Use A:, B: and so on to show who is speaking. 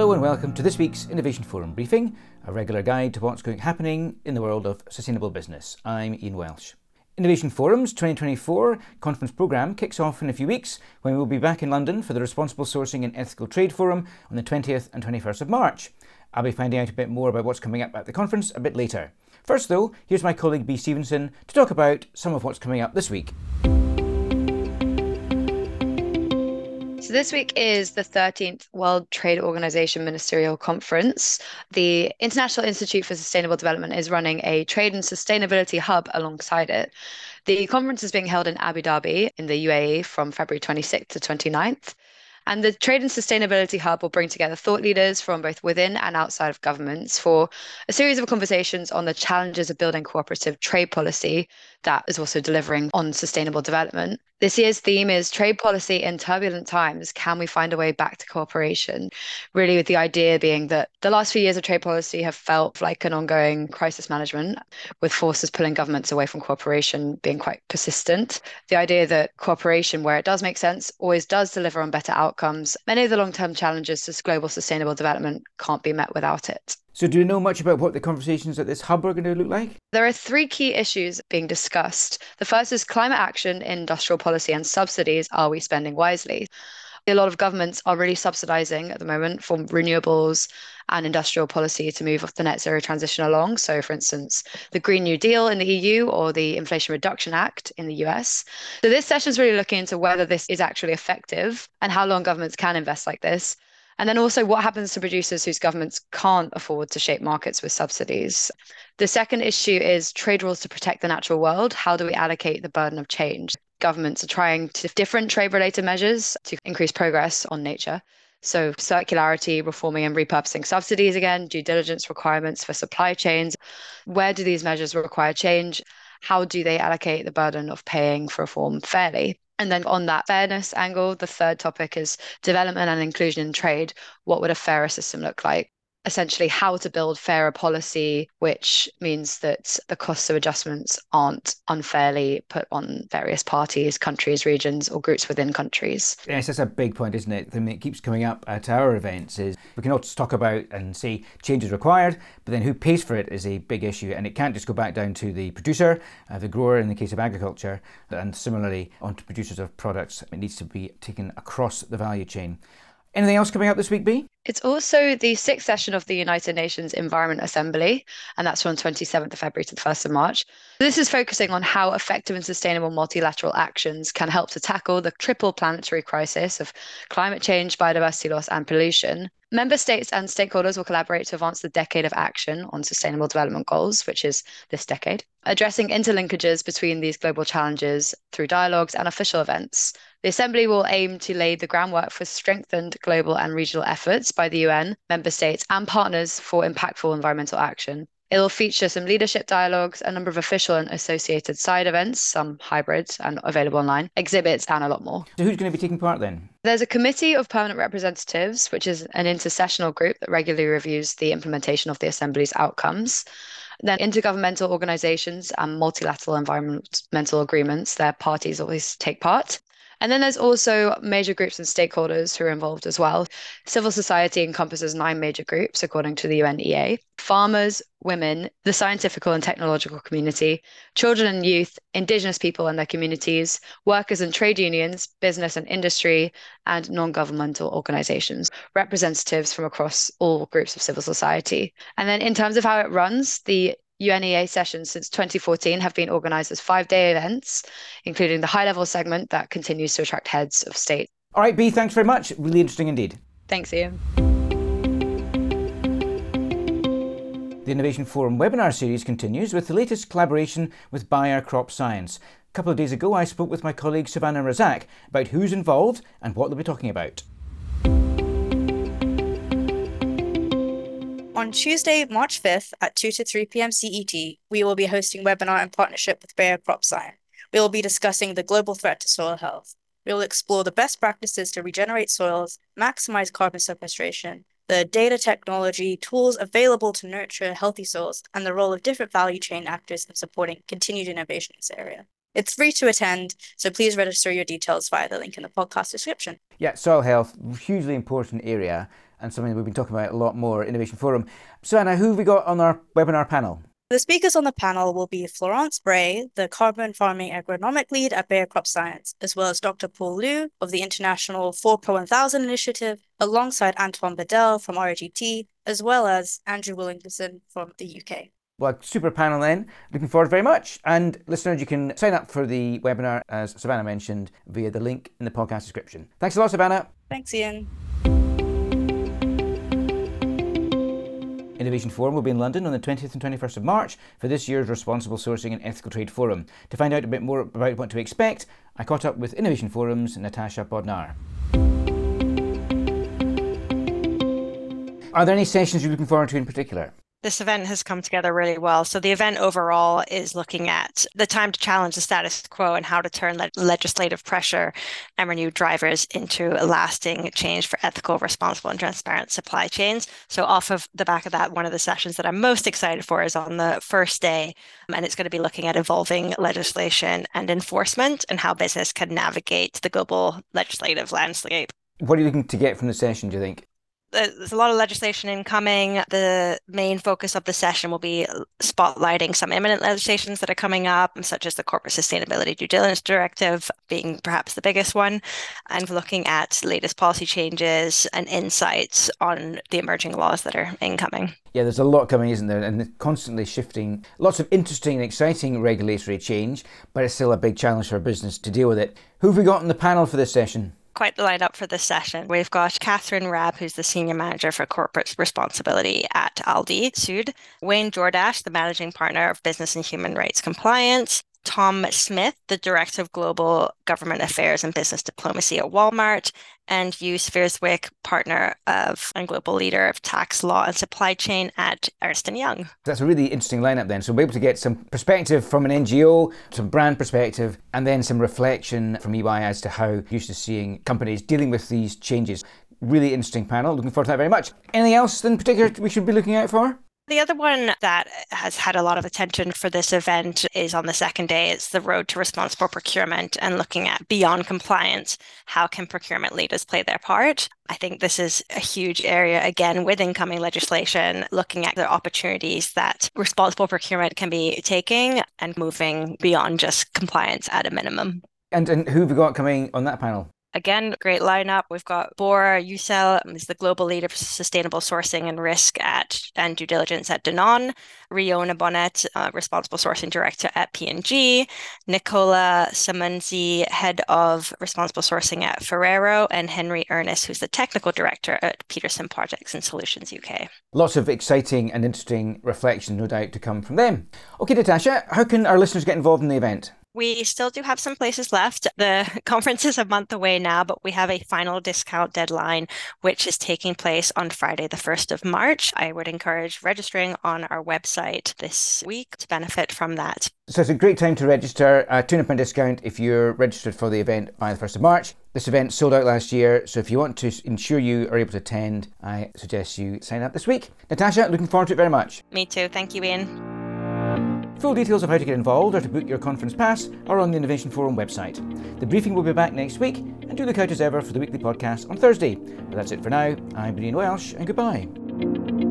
A: Hello and welcome to this week's Innovation Forum briefing, a regular guide to what's going, happening in the world of sustainable business. I'm Ian Welsh. Innovation Forum's 2024 conference programme kicks off in a few weeks when we will be back in London for the Responsible Sourcing and Ethical Trade Forum on the 20th and 21st of March. I'll be finding out a bit more about what's coming up at the conference a bit later. First, though, here's my colleague Bea Stevenson to talk about some of what's coming up this week.
B: So, this week is the 13th World Trade Organization Ministerial Conference. The International Institute for Sustainable Development is running a trade and sustainability hub alongside it. The conference is being held in Abu Dhabi in the UAE from February 26th to 29th. And the Trade and Sustainability Hub will bring together thought leaders from both within and outside of governments for a series of conversations on the challenges of building cooperative trade policy that is also delivering on sustainable development. This year's theme is trade policy in turbulent times. Can we find a way back to cooperation? Really, with the idea being that the last few years of trade policy have felt like an ongoing crisis management, with forces pulling governments away from cooperation being quite persistent. The idea that cooperation, where it does make sense, always does deliver on better outcomes. Many of the long term challenges to global sustainable development can't be met without it.
A: So, do you know much about what the conversations at this hub are going to look like?
B: There are three key issues being discussed. The first is climate action, industrial policy, and subsidies. Are we spending wisely? A lot of governments are really subsidizing at the moment for renewables and industrial policy to move the net zero transition along. So, for instance, the Green New Deal in the EU or the Inflation Reduction Act in the US. So, this session is really looking into whether this is actually effective and how long governments can invest like this. And then also what happens to producers whose governments can't afford to shape markets with subsidies. The second issue is trade rules to protect the natural world. How do we allocate the burden of change? Governments are trying to different trade related measures to increase progress on nature. So, circularity, reforming and repurposing subsidies again, due diligence requirements for supply chains. Where do these measures require change? How do they allocate the burden of paying for reform fairly? And then on that fairness angle, the third topic is development and inclusion in trade. What would a fairer system look like? Essentially how to build fairer policy, which means that the costs of adjustments aren't unfairly put on various parties, countries, regions, or groups within countries.
A: Yes, that's a big point, isn't it? I mean, it keeps coming up at our events. Is we can always talk about and see changes required, but then who pays for it is a big issue, and it can't just go back down to the producer, uh, the grower in the case of agriculture, and similarly onto producers of products. It needs to be taken across the value chain. Anything else coming up this week, Bea?
B: It's also the sixth session of the United Nations Environment Assembly, and that's from 27th of February to the 1st of March. This is focusing on how effective and sustainable multilateral actions can help to tackle the triple planetary crisis of climate change, biodiversity loss, and pollution. Member states and stakeholders will collaborate to advance the decade of action on sustainable development goals, which is this decade, addressing interlinkages between these global challenges through dialogues and official events. The Assembly will aim to lay the groundwork for strengthened global and regional efforts by the UN, member states, and partners for impactful environmental action. It'll feature some leadership dialogues, a number of official and associated side events, some hybrids and available online, exhibits, and a lot more.
A: So, who's going to be taking part then?
B: There's a committee of permanent representatives, which is an intersessional group that regularly reviews the implementation of the Assembly's outcomes. Then intergovernmental organizations and multilateral environmental agreements, their parties always take part. And then there's also major groups and stakeholders who are involved as well. Civil society encompasses nine major groups, according to the UNEA farmers, women, the scientific and technological community, children and youth, Indigenous people and their communities, workers and trade unions, business and industry, and non governmental organizations, representatives from across all groups of civil society. And then in terms of how it runs, the UNEA sessions since 2014 have been organized as five day events, including the high level segment that continues to attract heads of state.
A: All right, Bea, thanks very much. Really interesting indeed.
B: Thanks, Ian.
A: The Innovation Forum webinar series continues with the latest collaboration with Bayer Crop Science. A couple of days ago, I spoke with my colleague Savanna Razzaque about who's involved and what they'll be talking about.
C: On Tuesday, March 5th at 2 to 3 p.m. CET, we will be hosting a webinar in partnership with Bayer Crop Science. We will be discussing the global threat to soil health. We will explore the best practices to regenerate soils, maximize carbon sequestration, the data technology, tools available to nurture healthy soils, and the role of different value chain actors in supporting continued innovation in this area. It's free to attend, so please register your details via the link in the podcast description.
A: Yeah, soil health, hugely important area and something we've been talking about a lot more, Innovation Forum. So, Savanna, who have we got on our webinar panel?
C: The speakers on the panel will be Florence Bray, the Carbon Farming Agronomic Lead at Bayer Crop Science, as well as Dr. Paul Luu of the International 4 Pro 1000 Initiative, alongside Antoine Bedell from RGT, as well as Andrew Williamson from the UK.
A: Well, super panel then. Looking forward very much. And listeners, you can sign up for the webinar, as Savanna mentioned, via the link in the podcast description. Thanks a lot, Savanna.
C: Thanks, Ian.
A: Innovation Forum will be in London on the 20th and 21st of March for this year's Responsible Sourcing and Ethical Trade Forum. To find out a bit more about what to expect, I caught up with Innovation Forum's Natasha Bodnar. Are there any sessions you're looking forward to in particular?
D: This event has come together really well. So the event overall is looking at the time to challenge the status quo and how to turn le- legislative pressure and renewed drivers into a lasting change for ethical, responsible, and transparent supply chains. So off of the back of that, one of the sessions that I'm most excited for is on the first day, and it's going to be looking at evolving legislation and enforcement and how business can navigate the global legislative landscape.
A: What are you looking to get from the session, do you think?
D: There's a lot of legislation incoming. The main focus of the session will be spotlighting some imminent legislations that are coming up, such as the Corporate Sustainability Due Diligence Directive being perhaps the biggest one, and looking at latest policy changes and insights on the emerging laws that are incoming.
A: Yeah, there's a lot coming, isn't there? And constantly shifting. Lots of interesting and exciting regulatory change, but it's still a big challenge for business to deal with it. Who have we got on the panel for this session?
D: Quite the lineup for this session. We've got Catherine Rabb, who's the Senior Manager for Corporate Responsibility at Aldi Sud, Wayne Jordash, the Managing Partner of Business and Human Rights Compliance, Tom Smith, the Director of Global Government Affairs and Business Diplomacy at Walmart, and Hugh Svierswyk, Partner of and Global Leader of Tax Law and Supply Chain at Ernst & Young.
A: That's a really interesting lineup then. So we'll be able to get some perspective from an NGO, some brand perspective, and then some reflection from EY as to how used to seeing companies dealing with these changes. Really interesting panel. Looking forward to that very much. Anything else in particular we should be looking out for?
D: The other one that has had a lot of attention for this event is on the second day. It's the road to responsible procurement and looking at beyond compliance. How can procurement leaders play their part? I think this is a huge area, again, with incoming legislation, looking at the opportunities that responsible procurement can be taking and moving beyond just compliance at a minimum.
A: And, and who have we got coming on that panel?
D: Again, great lineup. We've got Bora Yücel, is the global leader for sustainable sourcing and risk at and due diligence at Danone. Riona Bonnet, uh, responsible sourcing director at P&G. Nicola Simonzi, head of responsible sourcing at Ferrero, and Henry Ernest, who's the technical director at Peterson Projects and Solutions UK.
A: Lots of exciting and interesting reflections, no doubt, to come from them. Okay, Natasha, how can our listeners get involved in the event?
D: We still do have some places left. The conference is a month away now, but we have a final discount deadline, which is taking place on Friday, the 1st of March. I would encourage registering on our website this week to benefit from that.
A: So it's a great time to register. A tune up and discount if you're registered for the event by the 1st of March. This event sold out last year, so if you want to ensure you are able to attend, I suggest you sign up this week. Natasha, looking forward to it very much.
D: Me too. Thank you, Ian.
A: Full details of how to get involved or to book your conference pass are on the Innovation Forum website. The briefing will be back next week, and do look out as ever for the weekly podcast on Thursday. But that's it for now. I'm Ian Welsh, and goodbye.